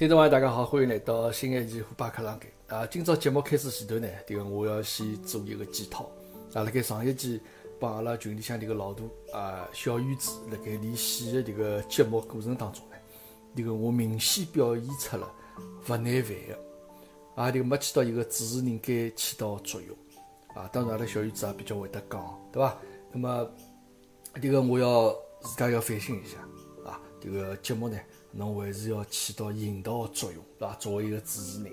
听众朋友，大家好，欢迎来到新一期虎爸课堂间。啊，今朝节目开始前头呢，迭个我要先做一个检讨。啊，辣盖上一期帮阿拉群里向迭个老大啊小鱼子辣盖练戏的迭个节目过程当中呢，迭个我明显表现出了勿耐烦的，啊，迭个没起到一个主持人该起到的作用。啊，当然阿拉小鱼子也比较会得讲，对伐？那么迭个我要自家要反省一下。啊，迭个节目呢？侬还是要起到引导的作用，对伐？作为一个主持人，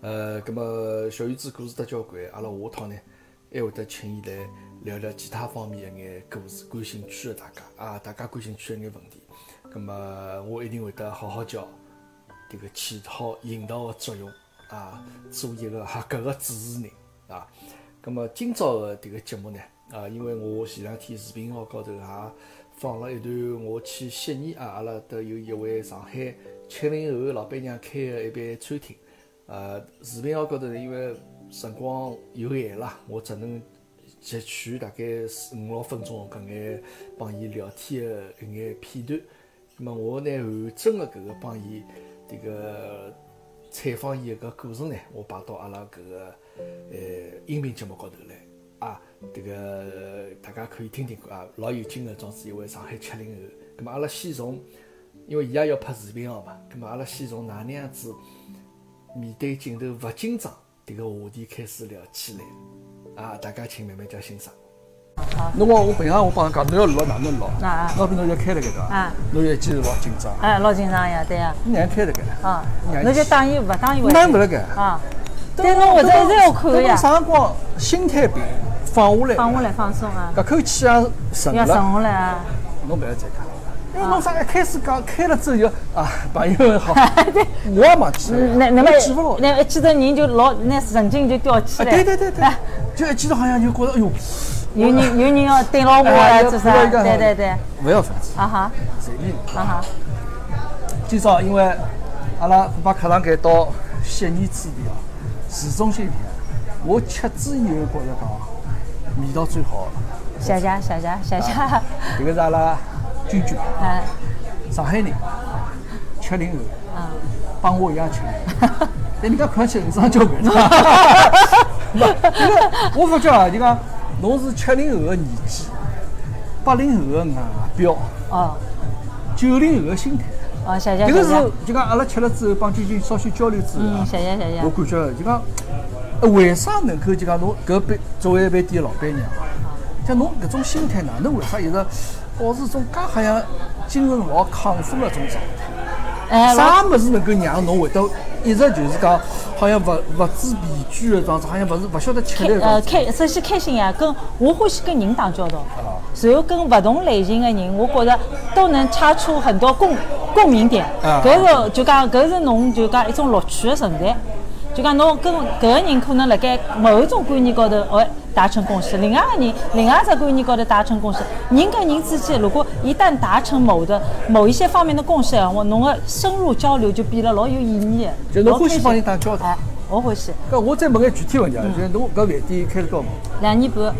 呃，葛么小鱼子故事得交关，阿拉下趟呢还会得请伊来聊聊其他方面一眼故事，感兴趣的大家啊，大家感兴趣的眼问题，葛么我一定会得好好教，迭个起好引导的作用啊，做一个合格的主持人啊。葛么今朝的迭个节目呢，啊，因为我前两天视频号高头也。放了一段我去悉尼啊，阿拉搭有一位上海七零后老板娘开的一爿餐厅。呃，视频号高头呢，因为辰光有限啦，我只能截取大概四五六分钟搿眼帮伊聊天的一眼片段。那么我拿完整的搿个帮伊迭个采访伊个过程呢，我摆到阿拉搿个呃音频节目高头来。啊，这个大家可以听听啊，老有劲的，总是一位上海七零后。咁么阿拉先从，因为伊也要拍视频号嘛，咁么阿拉先从哪能样子面对镜头勿紧张这个话题开始聊起来。啊，大家请慢慢叫欣赏。好。侬讲我平常我帮侬讲，侬要录哪能录？啊老比侬要开了搿个。啊。侬一记是老紧张。哎，老紧张呀，对呀。你让开了搿？啊。侬就当伊勿打伊勿？哪勿辣盖？啊。但侬会得一直要看呀。啥辰光心态变？放下来，放下来，放松啊！搿口气也沉了。要沉下来啊！侬勿要再讲，因为侬啥一开始讲开了之后就啊，朋友们好。对。我也忘记了。那那么记不牢。那一记得人就老，那神经就吊起来。对对对对。就一记得好像就觉着哎呦，有人有人要对牢我啊，做啥？对对对。勿要放弃。啊哈。随便。啊哈。今朝因为阿拉把课堂间到悉尼之地啊，市中心片，我吃之以后觉着讲。味道最好，谢谢谢谢谢谢。这个是阿拉君君，哎，上海人，七零后，嗯，帮我一样吃。但人家看起来五十交关，哈哈哈哈哈。我发觉啊，就讲侬是七零后的年纪，八零后的外表，哦，九零后的心态，哦，谢谢。这个是就讲阿拉吃了之后，帮君君稍许交流之后，嗯，谢谢谢谢。我感觉就讲。为啥能够就讲侬搿爿作为一爿店老板娘，像侬搿种心态哪能为啥一直保持种介好像精神老亢奋的种状态？哎，啥物事能够让侬会得一直就是讲好像勿勿知疲倦的状态，好像勿是勿晓得吃力呃，开首先开心呀，跟我欢喜跟人打交道，然后跟勿同类型的人，我觉着都能擦出很多共共鸣点。搿个就讲搿是侬就讲一种乐趣的存在。就讲侬跟搿个人可能辣盖某一种观念高头，哦达成共识；另外个人另外只观念高头达成共识。人跟人之间，如果一旦达成某的某一些方面的共识，我侬个深入交流就变了老有意义的。就侬欢喜帮人打交道？哎，我欢喜。搿我再问个具体问题啊，就是侬搿饭店开了多少年？两年半。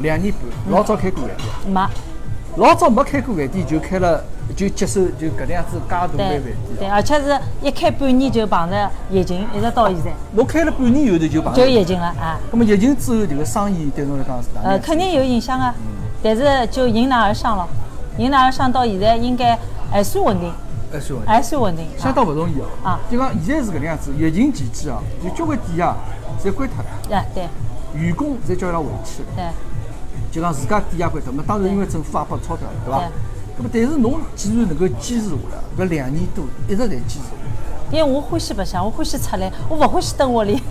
两年半，老早开过饭店？没。老早没开过饭店，就开了。就接受就搿能样子介大饭店，对，而且是一开半年就碰着疫情，一直到现在。侬开了半年以后头就碰就疫情了啊。那么疫情之后，这个生意对侬来讲是哪呃，肯定有影响啊。但是就迎难而上了，迎难而上到现在应该还算稳定，还算稳定，还算稳定。相当不容易哦。啊。就讲现在是搿能样子，疫情期间啊，就交关店啊，侪关脱了。啊，对。员工侪叫伊拉回去。对。就讲自家店也关脱，那么当然因为政府也拨钞票了，对伐？那么，但是侬既然能够坚持下来，搿两年多一直在坚持。因为我欢喜白相，我欢喜出来，我勿欢喜蹲屋里。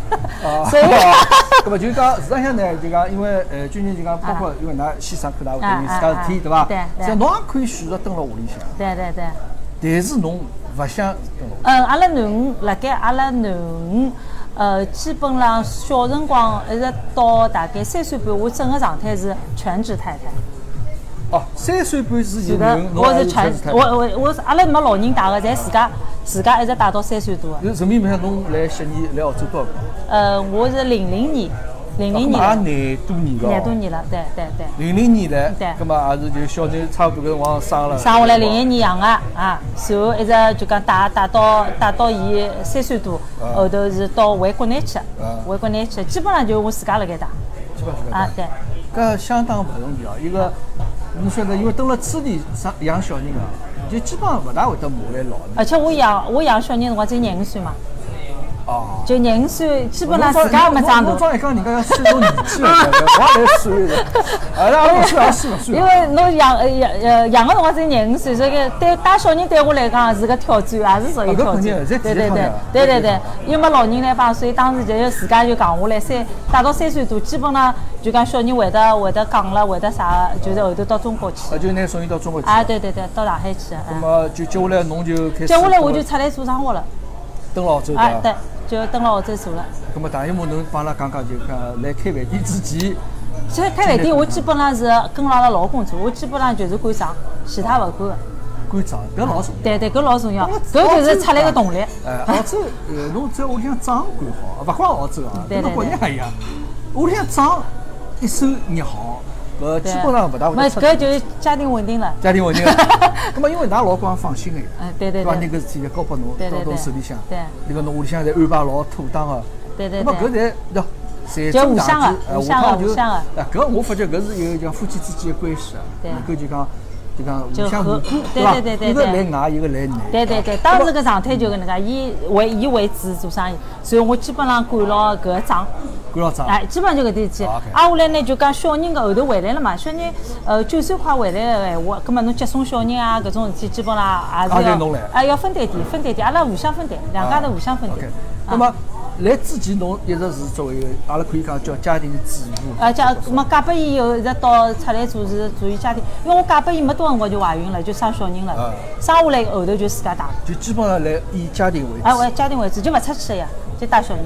啊，所以，那么就讲实际上呢，就讲因为呃，最近就讲包括因为㑚先生课堂，等于自家事体，对伐？对对。像侬也可以选择蹲辣屋里向。对对对。但是侬勿想蹲屋。嗯，阿拉囡恩辣盖阿拉囡恩，呃，基本上小辰光一直到大概三岁半，我整个状态是全职太太。哦，三岁半是有人，我是全，我我我是阿拉没老人带个，侪自家自家一直带到三岁多。有人民没想侬来悉尼来澳洲多少？呃，我是零零年，零零年，也廿多年了，廿多年了，对对对。零零年来，对，葛么也是就小人差不多搿辰光生了。生下来零一年养个啊，随后一直就讲带带到带到伊三岁多，后头是到回国内去，回国内去，基本上就我自家辣盖带。基本上啊，对。搿相当勿容易哦，一个侬晓得，因为蹲辣村里生养小人啊，就基本上勿大会得麻烦老人。而且我养我养小人辰光才廿五岁嘛。哦，就廿岁，基本上自家也没长大。我早一讲人家要算侬年纪了，我也来算的。啊，那我算也算勿算。因为侬养养呃养个辰光才廿五岁，所以对带小人对我来讲是个挑战，也是属于挑战。对对对对对对，又没老人来帮，所以当时就自家就扛下来，三带到三岁多，基本上就讲小人会得会得讲了，会得啥，就是后头到中国去。啊，就拿小人到中国去。啊，对对对，到上海去。那么就接下来侬就开始。接下来我就出来做生活了。登澳洲啊，对。就蹲辣澳洲做了。咁么，大姨妈能帮阿拉讲讲，就讲来开饭店之前。其实开饭店，我基本上是跟阿拉老公做，我基本上就是管账，其他勿管。管账，搿老重要。对对，搿老重要，搿就是出来个动力。哎，澳洲，呃，侬在屋里向账管好，勿光澳洲啊，跟国内也一样。屋里向账一手捏好。呃，基本上勿大会。没，搿就是家庭稳定了。家庭稳定了。咁么，因为㑚老公也放心个呀。嗯，对对对。把那个事体交拨侬，交到手里向。对。那个侬屋里向侪安排老妥当个。对对对。咁么搿侪喏，财政大局，呃，下趟就，啊，搿我发觉搿是一个叫夫妻之间的关系啊。对。能够就讲。就讲互相互补，对对对对一个来外，一个来内。对对对，当时个状态就搿能介，伊为伊为主做生意，所以我基本上管牢搿个账。哎，基本上就搿点子。挨下来呢，就讲小人个后头回来了嘛，小人呃九岁快回来个闲话，葛末侬接送小人啊，搿种事体基本上也是要，哎要分担点，分担点，阿拉互相分担，两家头互相分担。那么。来之前，侬一直是作为一个阿拉可以讲叫家庭主妇。啊，嫁，么嫁拨伊以后，一直到出来做是做于家庭，因为我嫁拨伊没多辰光就怀孕了，就生小人了。生下来后头就自家带。就基本上来以家庭为主。啊，为家庭为主，就勿出去了呀，就带小人。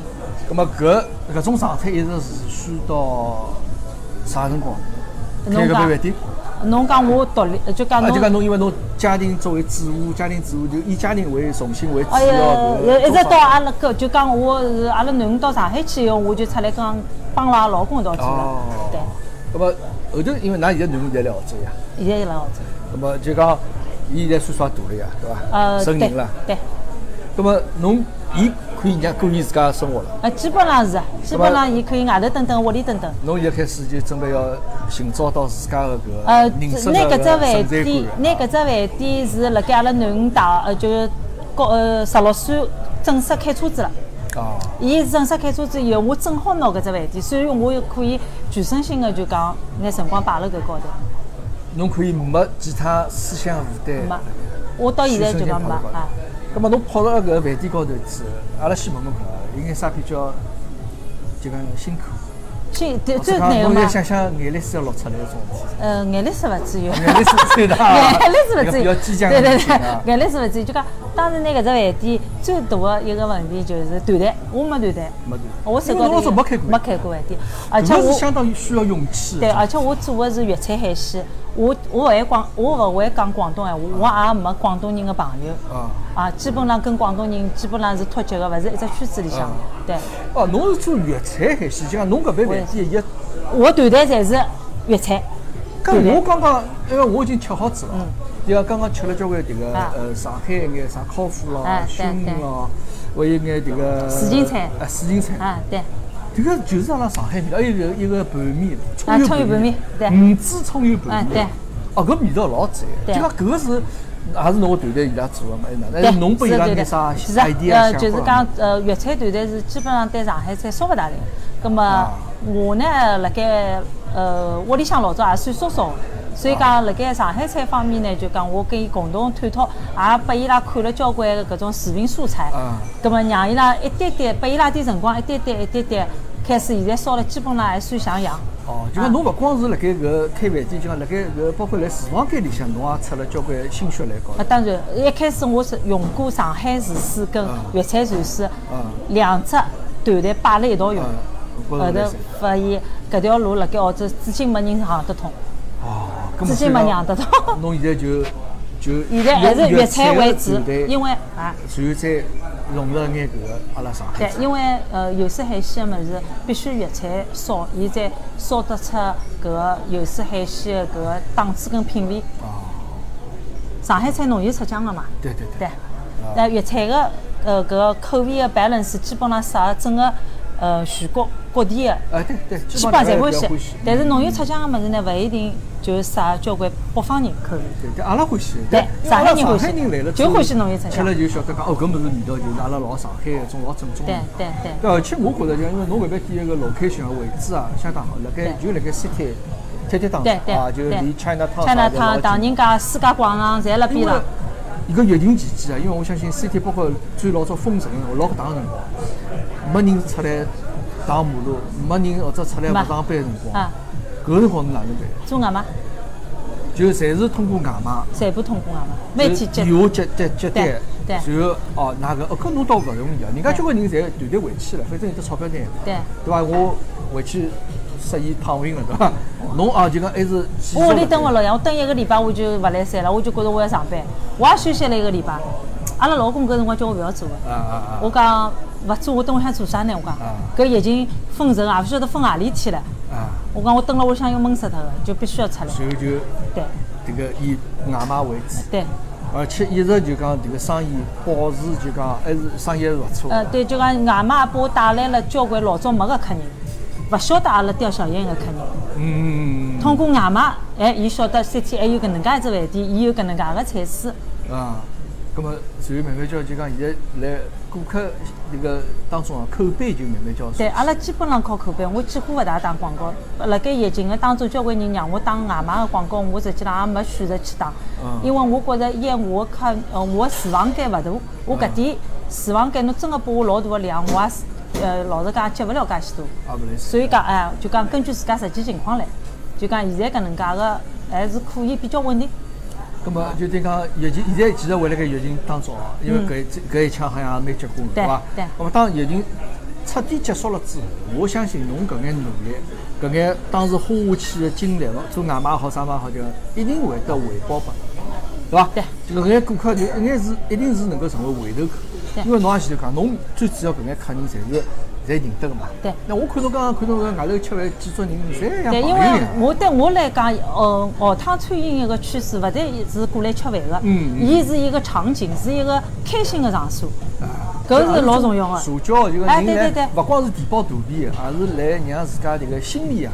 那么搿搿种状态一直持续到啥辰光？开个饭店。侬讲我独立，就讲侬。就讲侬，因为侬家庭作为主妇，家庭主妇就以家庭为重心为主要。哎一直到阿拉个，就讲我是阿拉囡恩到上海去以后，我就出来跟帮了阿拉老公一道做了。对。那么后头，因为㑚现在囡恩在来澳洲呀。现在在澳洲。那么就讲，伊现在岁数也大了呀，对伐？呃，成人了。对。那么侬，伊。可以让过年自家生活了。啊，基本上是，基本上伊可以外头等等，屋里等等。侬现在开始就准备要寻找到自家的搿个呃，拿搿只饭店，拿搿只饭店是辣盖阿拉囡恩大，呃，就是高呃十六岁正式开车子了。哦。伊正式开车子以后，我正好拿搿只饭店，所以我又可以全身心的就讲，拿辰光摆辣搿高头。侬可以没其他思想负担。没，我到现在就讲没啊。咁么侬跑到搿个饭店高头去，阿拉先问问看，有眼啥比较就讲辛苦？辛，最最难个嘛。想想眼泪水要落出来种。呃，眼泪水勿至于。眼泪水最大。眼泪水勿至于。比较坚强对对对，眼泪水勿至于。就讲当时拿搿只饭店最大的一个问题就是团队，我没团队。没团队。我手高头没开过。没开过饭店，而且我。是相当于需要勇气。对，而且我做的是粤菜海鲜。我我勿会广，我勿会讲广东闲话，我也没广东人的朋友。啊。啊，基本上跟广东人基本上是脱节的，勿是一只圈子里向。对。哦，侬是做粤菜海鲜，就讲侬搿边饭店一。我团队侪是粤菜。搿我刚刚，因为我已经吃好子了。嗯。就像刚刚吃了交关迭个呃上海一眼啥烤麸咯、熏咯，还有眼迭个。四锦菜。啊，四锦菜。啊，对。这个就是阿拉上海面，还有一个一个拌面，葱油拌面，对，五子葱油拌面，对，哦，搿味道老赞，就讲搿个是也是侬个团队伊拉做个嘛，那侬拨伊拉点啥菜点呃，就是讲呃粤菜团队是基本上对上海菜稍勿大灵，葛么我呢辣盖呃屋里向老早也算烧烧。所以讲，辣盖上海菜方面呢，就讲我跟伊共同探讨，也拨伊拉看了交关搿种视频素材。嗯。葛末让伊拉一点点，拨伊拉点辰光，一点点，一点点，开始现在烧了，基本上还算像样。哦，就讲侬勿光是辣盖搿开饭店，就讲辣盖搿包括辣厨房间里向，侬也出了交关心血来搞。啊，当然，一开始我是用过上海厨师跟粤菜厨师，两只团队摆辣一道用，后头发现搿条路辣盖澳洲至今没人行得通。哦。至今没养得到 侬现在就就 现在还是粤菜为主，因为啊，然后再融入眼搿个阿拉上海。对，因为呃有色海鲜个物事必须粤菜烧，伊才烧得出搿个有色海鲜个搿个档次跟品味。哦。上海菜浓油赤酱个嘛。对对对。那粤菜个呃搿个口味个 balance 基本上适合整个呃全国各地个。呃对对，基本上侪欢喜。但是浓油赤酱个物事呢，勿一定就适合交关北方人口味。对对，阿拉欢喜。对，上海人欢喜。上海人来了就欢喜浓油赤酱。吃了就晓得讲，哦搿物事味道就是阿拉老上海一种老正宗对。对对对。而且我觉着，就因为侬搿边点一个 location 位置啊，相当好，辣盖就辣盖 city。太太当啊，就离 China Town，唐人街、世界广场侪辣边上。一个疫情期间啊，因为我相信 CT 包括最老早封城、老大个辰光，没人出来打马路，没人或者出来勿上班个辰光，搿辰光是哪能办？做外卖。就侪是通过外卖。全部通过外卖，每天接电话接接接单，然后哦，那个哦，搿侬倒勿容易啊！人家交关人侪团队回去了，反正有得钞票拿。对。对伐？我回去。适宜躺平了，对伐？侬啊，就讲还是。我屋里蹲勿牢呀，我蹲一个礼拜我就勿来三了，我就觉着我要上班，我也休息了一个礼拜。阿拉老公搿辰光叫我勿要做个，我讲勿做，我等屋想做啥呢？我讲，搿疫情封城，也勿晓得封何里天了。我讲我蹲辣屋里向要闷死脱个，就必须要出来。所以就对，这个以外卖为主。对。而且一直就讲这个生意保持就讲还是生意还是勿错。呃，对，就讲外卖拨我带来了交关老早没个客人。勿晓得阿拉钓小燕个客人，嗯，通过外卖，哎，伊晓得三天还有搿能介一只饭店，伊有搿能介个菜式。啊，葛末随后慢慢叫就讲现在来顾客迭个当中啊，口碑就慢慢叫。对，阿拉基本上靠口碑，我几乎勿大打广告。辣盖疫情个当中，交关人让我打外卖个广告，我实际上也没选择去打，因为我觉着一我客，呃，我厨房间勿大，我搿点厨房间侬真个拨我老大个量，我也是。呃，老实讲，接勿了介许多，所以讲，哎，就讲根据自家实际情况来，就讲现在搿能介个还是可以比较稳定。咁么就等讲疫情，现在其实还辣盖疫情当中哦，因为搿搿一枪好像也蛮结棍个，对伐？对。咁么当疫情彻底结束了之后，我相信侬搿眼努力，搿眼当时花下去个精力咯，做外卖好啥嘛好，就一定会得回报拨侬，对伐？对。搿眼顾客就一眼是一定是能够成为回头客。因为侬也前头讲，侬最主要搿眼客人侪是侪认得个嘛。对。那我看侬刚刚看侬搿外头吃饭几桌人，侪像对，因为我对我来讲，呃，学堂餐饮一个趋势，勿但是过来吃饭个，嗯，伊是一个场景，是一个开心个场所。啊。搿是老重要个。社交就讲人来，勿光是填饱肚皮，而是来让自家迭个心理啊，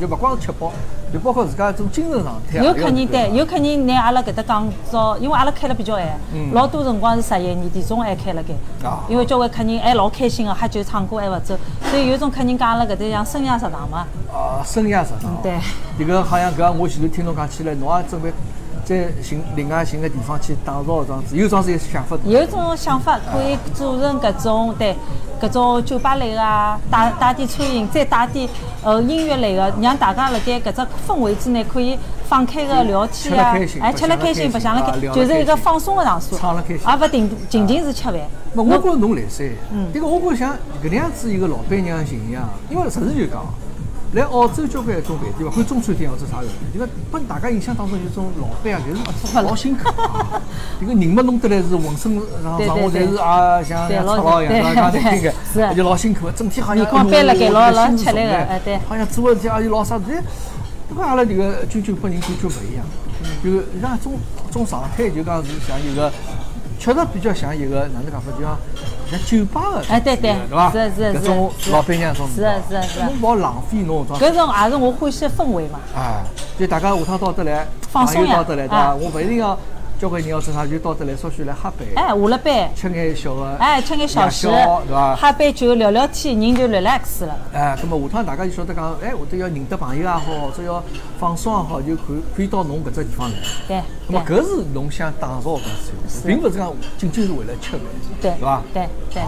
就勿光是吃饱。就包括自家一种精神状态。有客人对，有客人拿阿拉搿搭讲早，因为阿拉开了比较晚，老多辰光是十一二点钟还开了该。啊。因为交关客人还老开心个，喝酒唱歌还勿走，所以有种客人讲阿拉搿搭像深夜食堂嘛。啊，深夜食堂。对。迭个好像搿我前头听侬讲起来，侬也准备。再寻另外寻个地方去打造这样子，有这样子有想法。有种想法可以做成搿种对，搿种酒吧类个啊，带带点餐饮，再带点呃音乐类的，让大家辣盖搿只氛围之内可以放开个聊天啊，哎，吃了开心，白相了开，就是一个放松个场所，而勿定仅仅是吃饭。我觉着侬来三，嗯，迭个我觉着像搿能样子一个老板娘形象，因为实事求是讲。来澳洲交关一种饭店，勿管中餐厅或者啥个，这个拨大家印象当中有种老板啊，就是老辛苦啊。这个人么弄得来是浑身上上下侪是啊，像像赤佬一样，刚才听个，就老辛苦，整天好像光背了盖老老吃力个，哎对，好像做事体啊又老啥子，不过阿拉这个君君拨人感觉勿一样，就像中中上海就讲是像一个。确实比较像一个哪能讲法，就像像酒吧的，哎对对，对吧？是是是，搿种老板娘种，是是是，侬勿好浪费侬搿种也是我欢喜的氛围嘛。哎，就大家下趟到得来，放松到得来，对伐？我勿一定要。交关人要做啥就到这来，稍许来喝杯。哎，下了班，吃眼小个，哎，吃眼小食，对伐？喝杯酒，聊聊天，人就 relax 了。哎，那么下趟大家就晓得讲，哎，我都要认得朋友也好，或者要放松也好，就可可以到侬搿只地方来。对。那么搿是侬想打造搿事，并勿是讲仅仅是为了吃饭，对伐？对对。搿，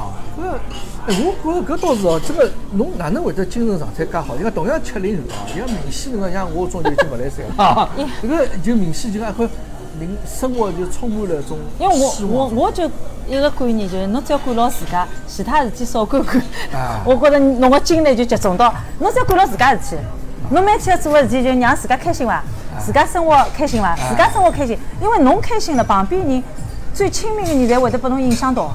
哎，我觉着搿倒是哦，这个侬哪能会得精神状态介好？因为同样吃零食哦，像明显侬讲像我种就已经勿来三了，这个就明显就讲会。人生活就充满了种因为我我我就一个观念就是，侬只要管牢自家，其他事体少管管。我觉着侬个精力就集中到，侬只要管牢自家事体，侬每天要做个事体就让自家开心伐，自家生活开心伐，自家生活开心，因为侬开心了，旁边人最亲密的人才会得拨侬影响到。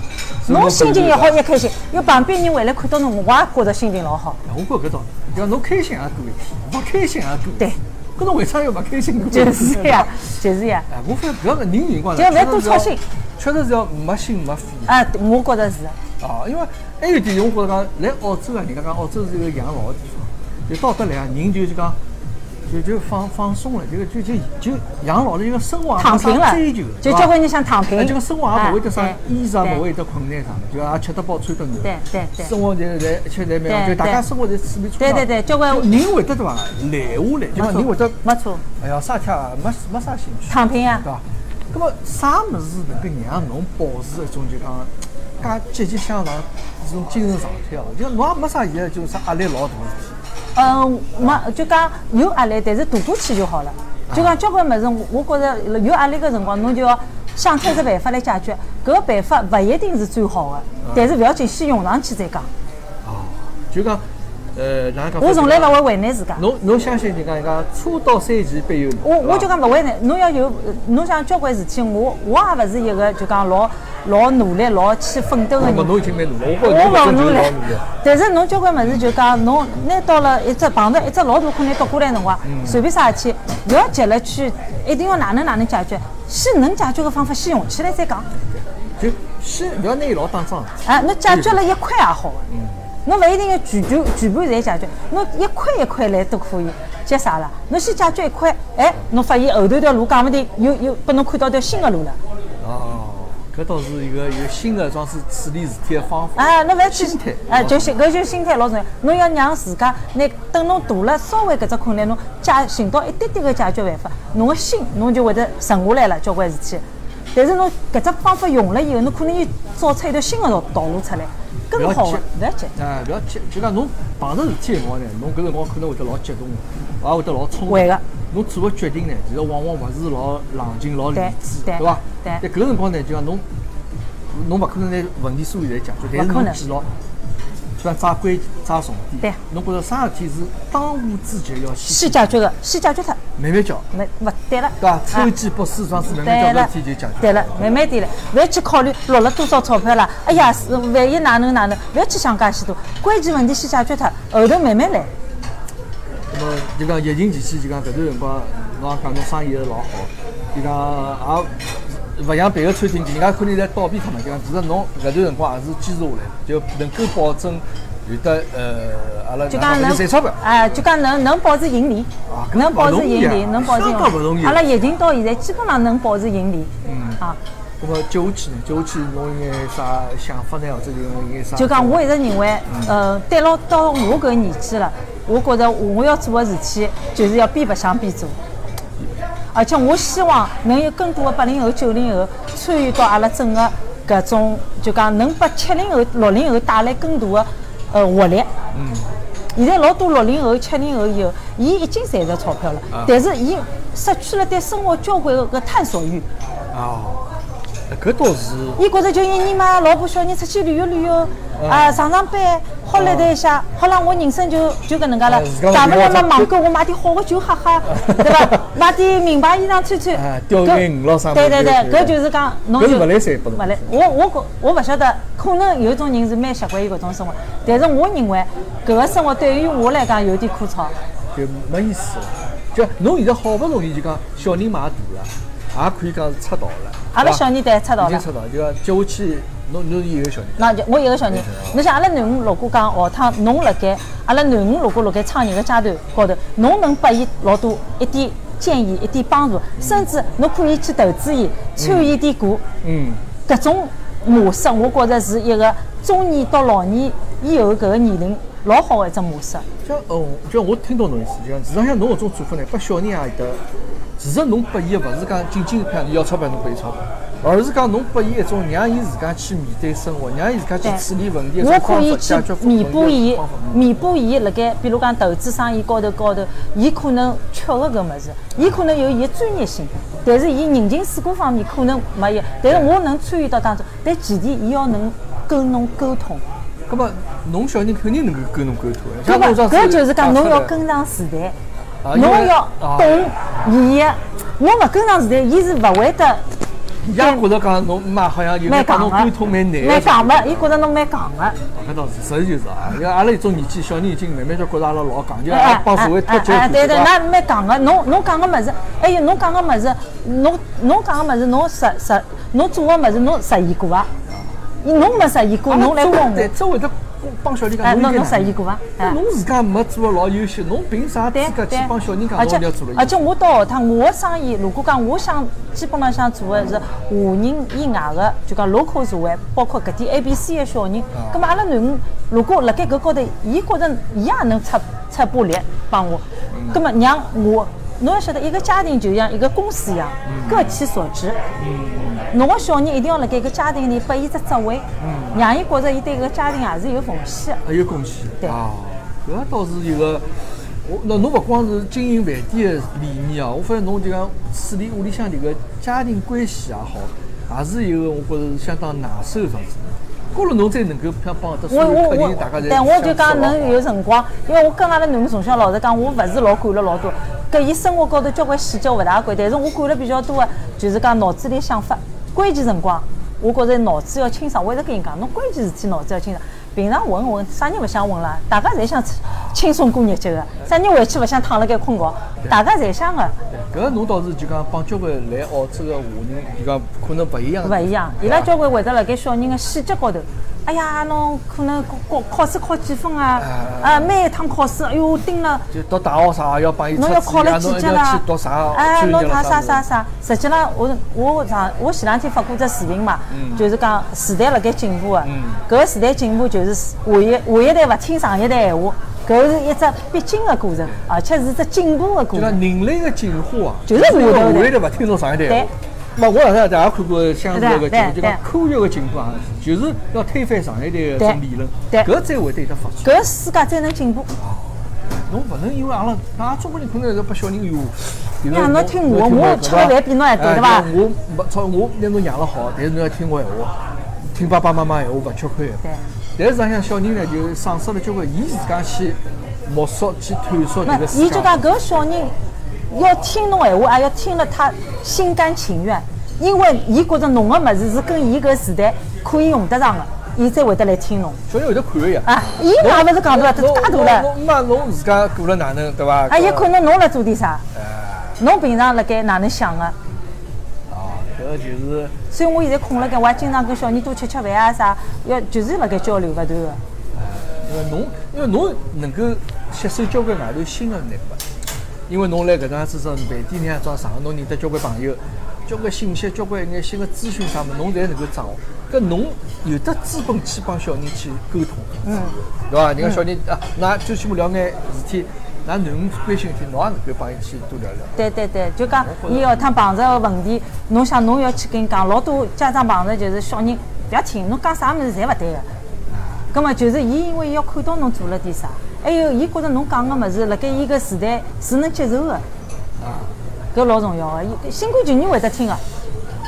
侬心情也好，越开心，要旁边人回来看到侬，我也觉着心情老好。我觉搿道理，就侬开心也过一天，勿开心也多。对。搿侬为啥要勿开心？就是呀，就是呀。哎，我反正搿个人情关就勿要多操心。确实是要没心没肺。啊，我觉着是。哦，因为还有点，我觉着讲来澳洲啊，人家讲澳洲是一个养老的地方，就到得来啊，人就是讲。就就放放松了，就就就就养老的一个生活躺平了，就交关人想躺平。这个生活也不会得啥衣裳，不会得困难啥的，就也吃得饱穿得暖。对对对。生活在在一切在蛮好，就大家生活在处理处对对对，交关人会得对伐？懒下来，就讲人会得没错。哎呀，啥天没没啥兴趣。躺平呀，对伐？那么啥物事能够让侬保持一种就讲介积极向上这种精神状态哦？就侬也没啥现在就是啥压力老大事体。嗯，没就讲有压力，但是度过去就好了。就讲交关物事，我觉着有压力个辰光，侬就要想出只办法来解决。搿个办法勿一定是最好的，但是勿要紧，先用上去再讲。哦，就讲。呃，哪讲？我从来勿会为难自家。侬侬相信就讲人家车到山前必有路。我我就讲勿为难，侬要有，侬想交关事体，我我也勿是一个就讲老老努力、老去奋斗的人。侬已经蛮努力，我勿努力。但是侬交关物事就讲，侬拿到了一只碰到一只老大困难倒过来辰光，随便啥事体，勿要急了去，一定要哪能哪能解决，先能解决个方法先用起来再讲。就先勿要拿伊老当桩。啊，侬解决了一块也好。嗯。侬勿一定要全全全部侪解决，侬一块一块来都可以。急啥了？侬先解决一块，哎，侬发现后头条路讲勿定又又拨侬看到条新的路了。哦，搿倒是一个有新的装饰处理事体的方法。啊，侬勿要去心态，哎，就心搿就心态老重要。侬要让自家，拿等侬大了，稍微搿只困难，侬解寻到一点点个解决办法，侬个心侬就会得沉下来了，交关事体。但是侬搿只方法用了以后，侬可能又找出一条新的道道路出来。不要急，不要急，哎，勿要急。就讲侬碰着事体辰光呢，侬搿辰光可能会得老激动，也会得老冲。会个。侬做个决定呢，其实往往勿是老冷静、老理智，对伐？对。在搿辰光呢，就讲侬，侬勿可能拿问题所有侪解决，但是侬记牢。要抓关抓重点。对。侬觉着啥事体是当务之急要先先解决个，先解决它。慢慢叫。没勿对了。对伐？抽机不死，桩事慢慢叫，事体就解决。对了，慢慢点了，勿要去考虑落了多少钞票了。哎呀，是万一哪能哪能，勿要去想介许多，关键问题先解决它，后头慢慢来。那么就讲疫情期间，就讲搿段辰光，侬也讲侬生意老好，就讲也。勿像别个餐厅，人家可能在倒闭脱嘛，就讲其实侬搿段辰光也是坚持下来，就能够保证有的呃，阿拉就讲能赚钞票，哎，就讲能能保持盈利，能保持盈利，能保持盈利。阿拉疫情到现在基本上能保持盈利。嗯。啊。那么接下去呢？接下去侬有眼啥想法呢？或者有眼啥？就讲我一直认为，呃，对牢到我搿个年纪了，我觉着我要做个事体就是要边白相边做。而且我希望能有更多的八零后、九零后参与到阿拉整个搿种，就讲能把七零后、六零后带来更大的呃活力。嗯。现在老多六零后、七零后以后，伊已经赚着钞票了，但是伊失去了对生活交关个探索欲。哦。搿倒是。伊觉着就一年嘛，老婆小人出去旅游旅游，啊，上上班，好来谈一下，好了，我人生就就搿能介了。大勿了嘛，网购，我买点好的酒喝喝，对伐？买点名牌衣裳穿穿。啊，钓鱼鱼捞上。对对对，搿就是讲，侬就勿来三不勿来，我我觉我勿晓得，可能有种人是蛮习惯于搿种生活，但是我认为搿个生活对于我来讲有点枯燥。就没意思了。就侬现在好不容易就讲小人买大了。也可以讲是出道了，阿拉小人对出道了，已经出道，就讲接下去，侬侬有一个小人，那就我一个小人。侬像阿拉囡恩，如果讲下趟，侬辣盖阿拉囡恩，如果辣盖创业个阶段高头，侬能拨伊老多一点建议，一点帮助，甚至侬可以去投资伊，参与点股，嗯，搿种模式，我觉着是一个中年到老年以后搿个年龄老好个一只模式。像哦，就像我听到侬意思，就讲实际上侬搿种做法呢，拨小人也有得。其实侬拨伊个勿是讲仅仅要钞票侬拨伊钞票，而是讲侬拨伊一种让伊自家去面对生活，让伊自家去处理问题我可以去弥补伊，弥补伊辣盖，比如讲投资生意高头高头，伊可能缺个搿物事，伊可能有伊专业性，但是伊人情世故方面可能没有，但是我能参与到当中，但前提伊要能跟侬沟通。搿么侬小人肯定能够跟侬沟通搿么搿就是讲侬要跟上时代。侬要懂伊，侬勿跟上时代，伊是勿会得伊也觉着讲侬妈好像有蛮帮侬沟通蛮难个，蛮戆个，伊觉着侬蛮戆个。搿倒是，实事求是啊。因为阿拉一种年纪，小人已经慢慢就觉着阿拉老戆，就哎帮社会脱节哎哎对对，吧？那蛮戆个。侬侬讲个物事，还有侬讲个物事，侬侬讲个物事，侬实实侬做个物事，侬实现过伐？侬没实现过，侬来帮，我。只会得帮小人侬侬实现过伐？哎侬自家没做得老优秀，侬凭啥资对格去对帮小人要做了？而且我到学堂，我的生意如果讲我想基本浪想做的是华人以外的，就讲 local 社会，包括搿点 A、B、C 的小人，葛末阿拉囡恩如果辣盖搿高头，伊觉着伊也能出出把力帮我，葛末让我。侬要晓得，一个家庭就像一个公司一样，各其所职。侬个小人一定要辣盖个家庭里拨伊只职位，让伊觉着伊对搿个家庭也是有奉献的。还有贡献对啊，搿倒是一个。我那侬勿光是经营饭店的理念啊，我发现侬就讲处理屋里向迭个家庭关系也好，也是一个我觉着相当拿手的桩事。过了侬才能够想帮得所有我我我客人大家，侪但我就讲能有辰光，因为我跟阿拉囡恩从小老实讲，我勿是老管了老多，搿伊生活高头交关细节我勿大管，但是我管了比较多的，就是讲脑子里想法，关键辰光，我觉着脑子要清爽。我一直跟伊讲，侬关键事体脑子要清爽。平常混混，啥人勿想混啦？大家侪想轻松过日脚个，啥人回去勿想躺辣盖困觉？大家侪想个，搿侬倒是就讲帮交关来澳洲个华人，就讲可能勿一样。勿一样。伊拉交关会得辣盖小人个细节高头。哎呀，侬可能考考试考几分啊？啊，每一趟考试，哎哟，盯了。就读大学啥要帮伊侬要考了几级要啦去读啥？哎，侬啥啥啥啥啥？实际上，我我上我前两天发过只视频嘛，嗯就是讲时代辣盖进步个，搿个时代进步就是下一下一代勿听上一代闲话，搿是一只必经个过程，而且是只进步个过就讲程。人类的进化啊，就是下头的下一代勿听从上一代对那我两天大家看过相似的个对节目，就对讲科学的进步啊，就是要推翻上一代的对种理论，对搿才会对得发展。搿世界才能进步。侬勿能因为阿拉，阿拉中国人可能是拨小人哟，呀侬听我侬我吃的饭比侬还多哎对伐我没操，我拿侬养了好，但是侬要听我闲话，听爸爸妈妈闲话，勿吃亏的。对。但是实际上小人呢，就丧失了交关，伊自家去摸索、去探索这那个世界。伊就讲搿小人要听侬闲话，也要听了他心甘情愿，因为伊觉着侬个物事是跟伊搿时代可以用得上个，伊才会得来听侬。小人会得看个呀。啊，伊也勿是讲大，他侬介大了，侬妈侬自家过了哪能对伐？啊，有可能侬辣做点啥，侬平常辣盖哪能想个？啊，搿个就是所以我现在空了盖，我也经常跟小人多吃吃饭啊啥，要就是辣盖交流勿断个。因为侬，因为侬能够吸收交关外头新的内物，因为侬来搿能样子种饭店里向装上，侬认得交关朋友，交关信息，交关一眼新的资讯啥物事，侬侪能够掌握。搿侬有得资本去帮小人去沟通，嗯，对伐？人家小人啊，㑚最起码聊眼事体，㑚囡恩关心的事体，侬也能够帮伊去多聊聊。对对对，就讲伊学趟碰着个问题，侬想侬要去跟伊讲，老多家长碰着就是小人不要听，侬讲啥物事侪勿对个。葛么就是伊因为伊要看到侬做了点啥，还有伊觉着侬讲个物事辣盖伊个时代是能接受个，搿老重要个。伊新冠旧人会得听个，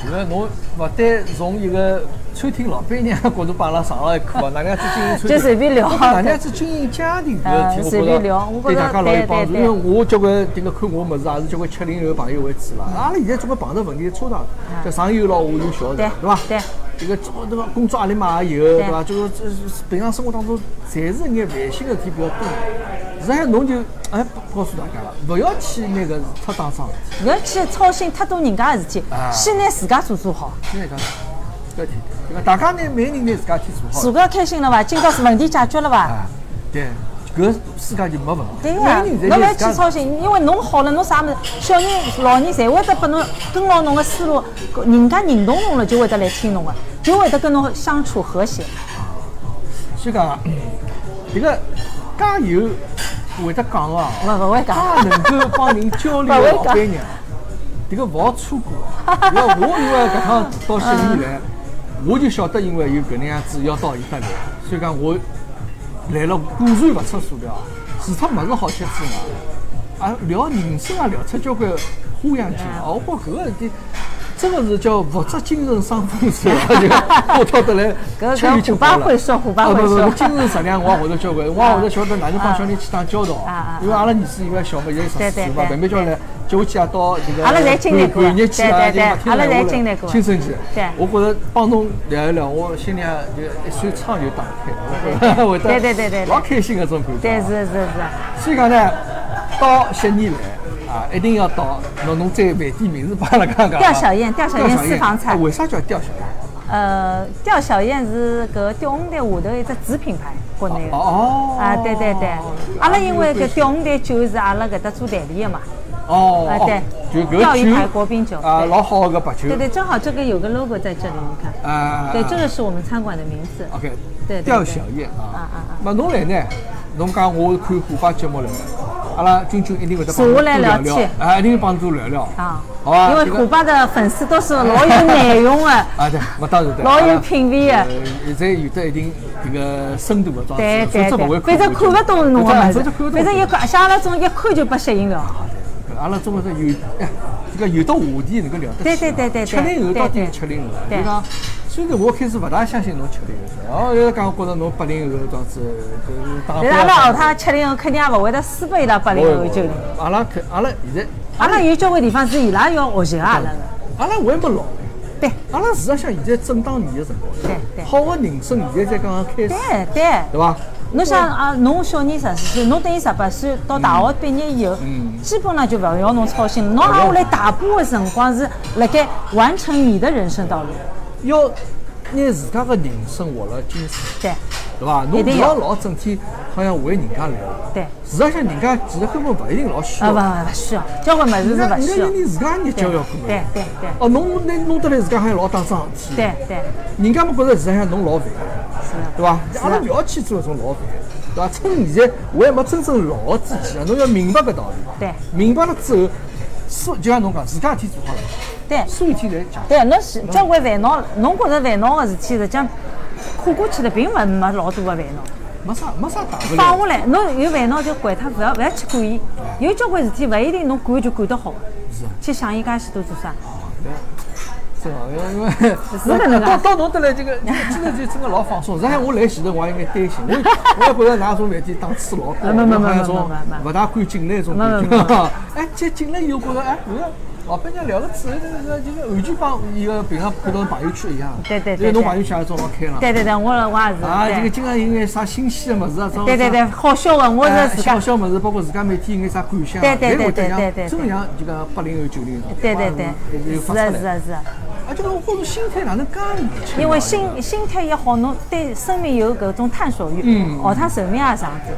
因为侬勿单从一个餐厅老板娘角度帮阿拉上了一课，哪能样子经营餐厅，就随便聊哪能样子经营家庭搿嗯事体，随便聊我觉对大家老有帮助。因为我交关迭个看我物事也是交关七零后朋友为主啦。阿拉现在总归碰着问题差大，叫上有老下有小，对对伐？对。这个做对伐？工作压力嘛也有，对伐？就是这平常生活当中，侪是一眼烦心的事体比较多。实际上侬就哎告诉大家了，勿要去拿搿太当桩事体。勿要去操心太多人家个事体啊，先拿自家做做好，现在讲，搿天，对伐？大家拿每个人拿自家去做好。自家开心了伐？今朝是问题解决了伐？啊，对，搿世界就没问题。对呀、侬勿要去操心，因为侬好了，侬啥物事，小人、老人侪会得拨侬跟牢侬个思路，人家认同侬了，就会得来听侬个，就会得跟侬相处和谐。所以讲啊，迭个加油会得讲个啊，勿勿会讲，介能够帮人交流的老板娘，迭个勿好错过。因为我因为搿趟到悉尼来，我就晓得因为有搿能样子要到伊搭来，所以讲我来了果然勿出所料，除脱物事好吃之外，啊聊人生啊聊出交关花样劲啊！我觉搿个事体真个是叫物质精神双丰收啊！就我跳得来，搿吃又吃搿虎爸会说，虎爸啊不不，会说。精神食量我也会得交关，我也会得晓得哪能帮小人去打交道 啊啊。因为阿拉儿子因为小嘛，现在十四岁嘛，对慢慢叫来接下去也到这个阿拉侪经历过寒日期啊，对对对就勿听阿拉侪闲话了经历过青春期对。我觉着帮侬聊一聊，我心里也就一扇窗就打开了，对对对对对老开心的这种感觉。对，是是是。所以讲呢，到悉尼来啊，一定要到。侬侬再饭店名字帮阿拉讲讲啊。吊小燕吊小燕私房菜啊为啥叫吊小燕？呃，吊小燕是搿吊红台下头一只子品牌，国内的。哦。啊，对对对，阿拉因为搿吊红台酒是阿拉搿搭做代理的嘛。哦。啊，对。就搿钓鱼台国宾酒。啊，老好个白酒。对对，正好这个有个 logo 在这里，你看。啊。对，这个是我们餐馆的名字。OK。对对对吊小燕啊啊啊啊。那侬来呢？侬讲我看虎爸节目来，阿拉君君一定会得帮侬聊聊聊天，啊，一定会帮助聊聊。啊。好啊。因为这个虎爸的粉丝都是老有内容的。啊对，我当然对。老有品味的呃，现在有得一定这个深度的装置，对对否则勿会对，反正看不懂侬的物事否则看不，懂反正一看，像阿拉种一看就被吸引了。阿拉中国人有哎，这个有的话题能够聊得起。对对对对对七零后到底是七零后啊？对就讲，虽然我开始勿大相信侬七零后，哦，现在讲觉着侬八零后这样子，就是打但是阿拉后趟七零后肯定也勿会得输拨伊拉八零后九零。阿拉可阿拉现在，阿拉有交关地方是伊拉要学习个阿拉个。阿拉还没老。对。阿拉事实上现在正当年的辰光。对对。好个人生现在才刚刚开始。对对。对伐？侬想啊，侬小人十四岁，侬等于十八岁到大学毕业以后，基本上就勿要侬操心了。侬挨下来大部分辰光是辣盖完成你的人生道路。要拿自家个人生活了精彩。对。对伐？侬勿要老整天好像为人家来。对。事实上，人家其实根本勿一定老需要。啊，勿勿勿需要，交关物事是勿需要。人家连自家日脚要过。对对对。哦，侬拿弄得来自家还老当桩事体。对对。人家么觉着事实上侬老烦。是。对伐？阿拉勿要去做搿种老烦。对伐？趁现在我还没真正老之前啊，侬要明白搿道理。对。明白了之后，所就像侬讲，自家事体做好了。对。所有事体侪讲。对，侬是交关烦恼，侬觉着烦恼个事体，实际上跨过去了，并勿没老多个烦恼。没啥没啥大不了。放下来，侬有烦恼就管他，勿要勿要去管伊。有交关事体勿一定侬管就管得好。是。去想伊介许多做啥？是啊，因为 到到侬得来这个，真的就真的老放松。然后我来前头我也有眼担心，我 我也觉着㑚种饭店档次老高，好像种勿大敢进 来种感觉。哎，进进来以后觉着哎，搿个老板娘聊个之后，那个就是完全帮伊个平常看到朋友圈一样。对对对。侬朋友圈也做老开朗。对对对，我我也是。啊，这个经常有眼啥新鲜的物事啊，种。对对对，好笑的，我是自家。好笑物事，包括自家每天有眼啥感想。对对对对对对。真像就讲八零后九零后。对对对。是啊是啊是啊。而且我觉着心态哪能介年轻？因为心心态也好，侬对生命有搿种探索欲，嗯，学趟寿命也长点。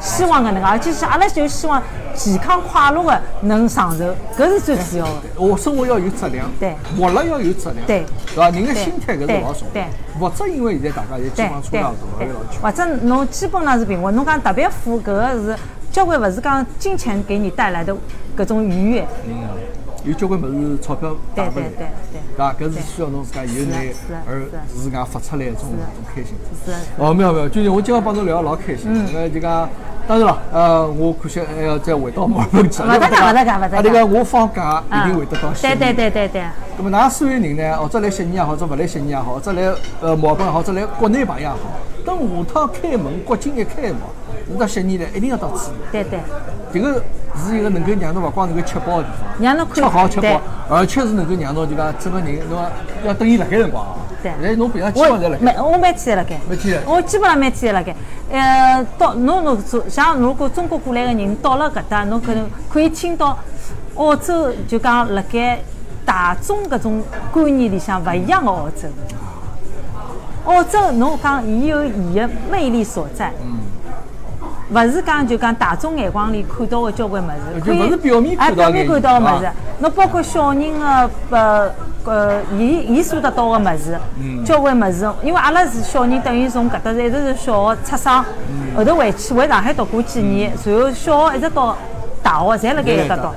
希望搿能介，而且是阿拉就希望健康快乐的能长寿，搿是最主要的。我生活要有质量，对，活了要有质量，对，对伐？人的心态搿是老重要。对，物质因为现在大家也基本上差勿多，对老缺。或者侬基本上是平稳，侬讲特别富，搿个是交关勿是讲金钱给你带来的各种愉悦。嗯。有交关物事钞票带不来，对伐？搿是需要侬自家有耐而自家发出来一种种开心。哦，没有没有，就是我今朝帮侬聊老开心。嗯。那就讲，当然了，呃，我可惜还要再回到墨尔本去。勿得讲，勿得讲，勿得讲。啊，迭个我放假一定会得到悉尼。对对对对对。那么，㑚所有人呢，或者来悉尼也好，或者勿来悉尼也好，或者来呃墨尔本也好，或者来国内朋友也好，等下趟开门，国境一开幕，你到悉尼来，一定要到此。对对。这个是一个能够让侬勿光能够吃饱的地方，让侬吃好吃饱，而且是能够让侬就讲整个人侬要等伊辣盖辰光啊。对。现在侬平常基本上在辣盖。每我每天在辣盖。每天。我基本上每天在辣盖。呃，到侬如果像如果中国过来个人到了搿搭，侬可能可以听到澳洲就讲辣盖大众搿种观念里向勿一样的澳洲。澳洲侬讲伊有伊的魅力所在。嗯。勿是讲就讲大众眼光里看到的交关物事，可以是表面看到的物事，侬包括小人的呃呃，伊伊所得到的物事，交关物事，因为阿拉是小人，等于从搿搭一直是小学出生，后头回去回上海读过几年，然后小学一直到大学，侪辣盖搿搭。读。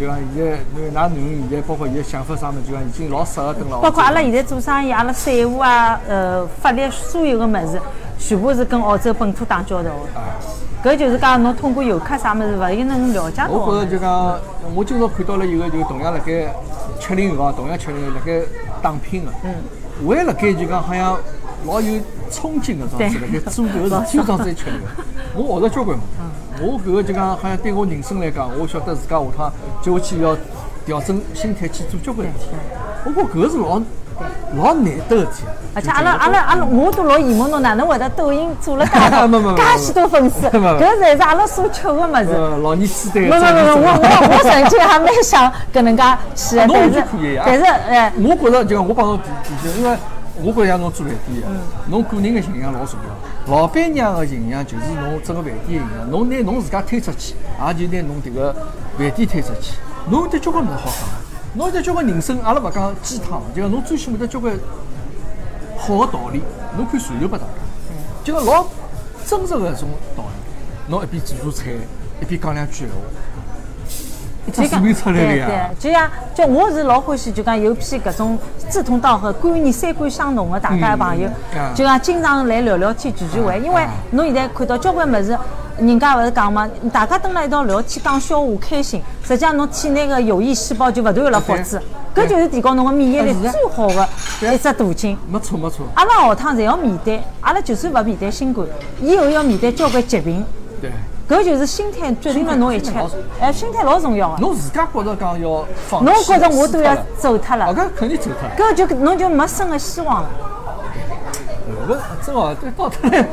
就讲现在，因为㑚囡恩现在包括伊个想法上面，就讲已经老适合跟老。包括阿拉现在做生意，阿拉税务啊，呃，法律所有个物事。全部是跟澳洲本土打交道的，搿就是讲侬通过游客啥物事，勿一定能了解到。我觉着就讲，我今朝看到了一个就同样辣盖七零后啊，同样七零后辣盖打拼个，嗯，我也辣盖就讲好像老有冲劲个状子，辣盖做 搿个事体，状子七零后，我学着交关嘛，我搿个就讲好像对我人生来讲，我晓得自家下趟接下去要调整心态去做交关事体，我觉搿是老。老难得事体，而且阿拉阿拉阿拉，我都老羡慕侬哪能会得抖音做了介介许多 粉丝，搿才是阿拉所缺的物事。老年痴呆。没没没，我我我曾经还蛮想搿能介去的，但是但是哎，我觉着就讲我帮侬提提醒，因为我觉着像侬做饭店的，侬个人的形象老重要。老板娘的形象就是侬整个饭店的形象，侬拿侬自家推出去，也就拿侬迭个饭店推出去，侬有得交关物事好讲。侬有得交关人生，阿拉勿讲鸡汤，就讲侬最起码得交关好的道理，侬可以传授拨大家。就讲老真实个种道理，侬一边做做菜，一边讲两句闲话，一只视频出来了呀。就像就我是老欢喜，就讲有批搿种志同道合、观念三观相同的大家朋友，就讲经常来聊聊天、聚聚会。因为侬现在看到交关物事。人家勿是讲嘛，大家蹲辣一道聊天讲笑话开心，实际上侬体内个有益细胞就勿断辣复制，搿就是提高侬个免疫力最好个一只途径。没错没错。阿拉下趟侪要面对，阿拉就算勿面对新冠，以后要面对交关疾病。对。搿就是心态决定了侬一切。哎，心态老重要个。侬自家觉着讲要放侬觉着我都要走脱了。搿肯定走脱了。搿就侬就没生个希望了。勿真哦对到头来，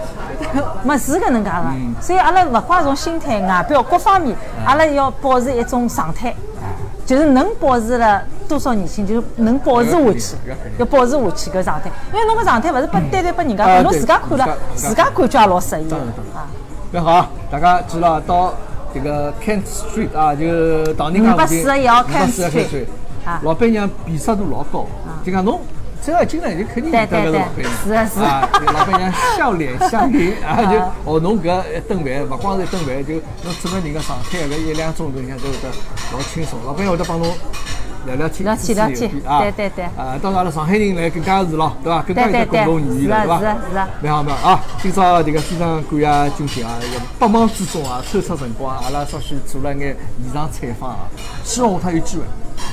没是搿能介个，所以阿拉勿怪从心态、外表各方面，阿拉要保持一种状态，就是能保持了多少年轻，就能保持下去，要保持下去搿状态。因为侬搿状态勿是拨单单拨人家，侬自家看了，自家感觉也老适意啊。那好，大家记了到这个 Kent Street 啊，就唐人街附近，五百四十一号 Kent Street，老板娘辨识度老高，就讲侬。只要进来就肯定认得个老板娘，是啊是啊，老板娘笑脸相迎 啊，就哦侬搿一顿饭，勿光是一顿饭，就侬整个人个状态，搿一两钟头，人家都会得老轻松。老板娘会得帮侬聊聊天，聊天聊天啊，对对对，啊，当然阿拉上海人来更加是咯，对伐？更加有共同语言了，对伐？是啊是啊，蛮好蛮好啊！今朝这个非常感谢君婷啊，百忙之中啊抽出辰光，阿拉稍许做了眼现场采访啊，希望下趟有机会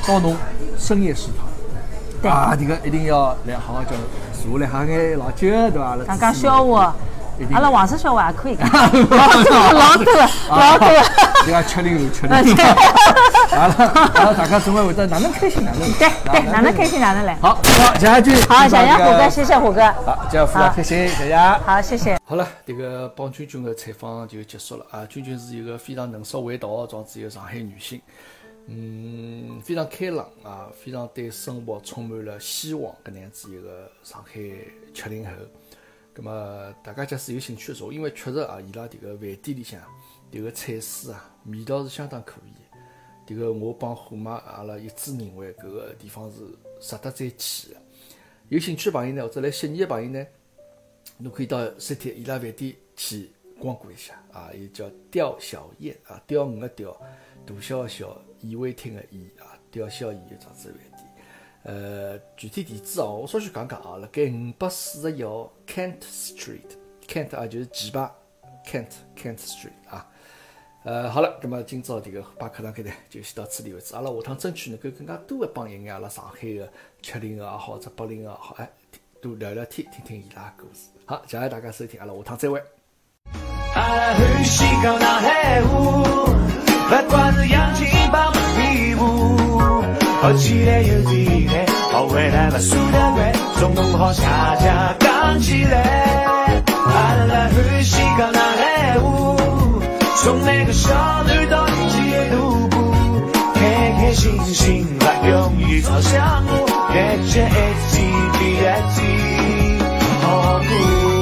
到侬深夜食堂。啊，这个一定要来好好叫坐来喝眼老酒，对吧？讲讲笑话，阿拉黄色笑话也可以 讲，老多老多老多。你看七零后，七零后。好了，好了，大家总归会得哪能开心哪能。对对，哪能开心哪能来。好，好，接下去。好，谢谢虎哥，谢谢虎哥。好，这样非常开心，谢谢。好，谢谢。好了，这个帮君君的采访就结束了啊。君君是一个非常能说会道的这样子一个上海女性。嗯，非常开朗啊，非常对生活充满了希望，搿能样子一个上海七零后。葛么大家假使有兴趣的时候，因为确实啊，伊拉迭个饭店里向迭个菜式啊，味道是相当可以。迭个我帮虎妈阿拉一致认为，搿个地方是值得再去的。有兴趣朋友呢，或者来悉尼的朋友呢，侬可以到三天伊拉饭店去光顾一下啊，伊叫钓小燕啊，钓鱼的钓，大小的小。宴会厅的宴啊，吊销宴的装置饭。呃，具体地址哦，我稍许讲讲啊，辣盖五百四十一号 Kent Street，Kent 啊就是几排 Kent Kent Street 啊。呃，好了，那么今朝这个八课堂开呢，就先到此地为止。阿拉下趟争取能够更加多的帮一眼阿拉上海的七零后也好，或者八零后也好，哎，多聊聊天，听听伊拉故事。好，谢谢大家收听，阿拉下趟再会。不管是氧气包屁股，好起来，有滋味。好未来，把塑料袋装满好，大家讲起来。阿拉来呼吸个那黑雾，从每个小路到林子也徒步，开开心心来勇于做项目，一节一节比一节牢固。